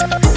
Bye.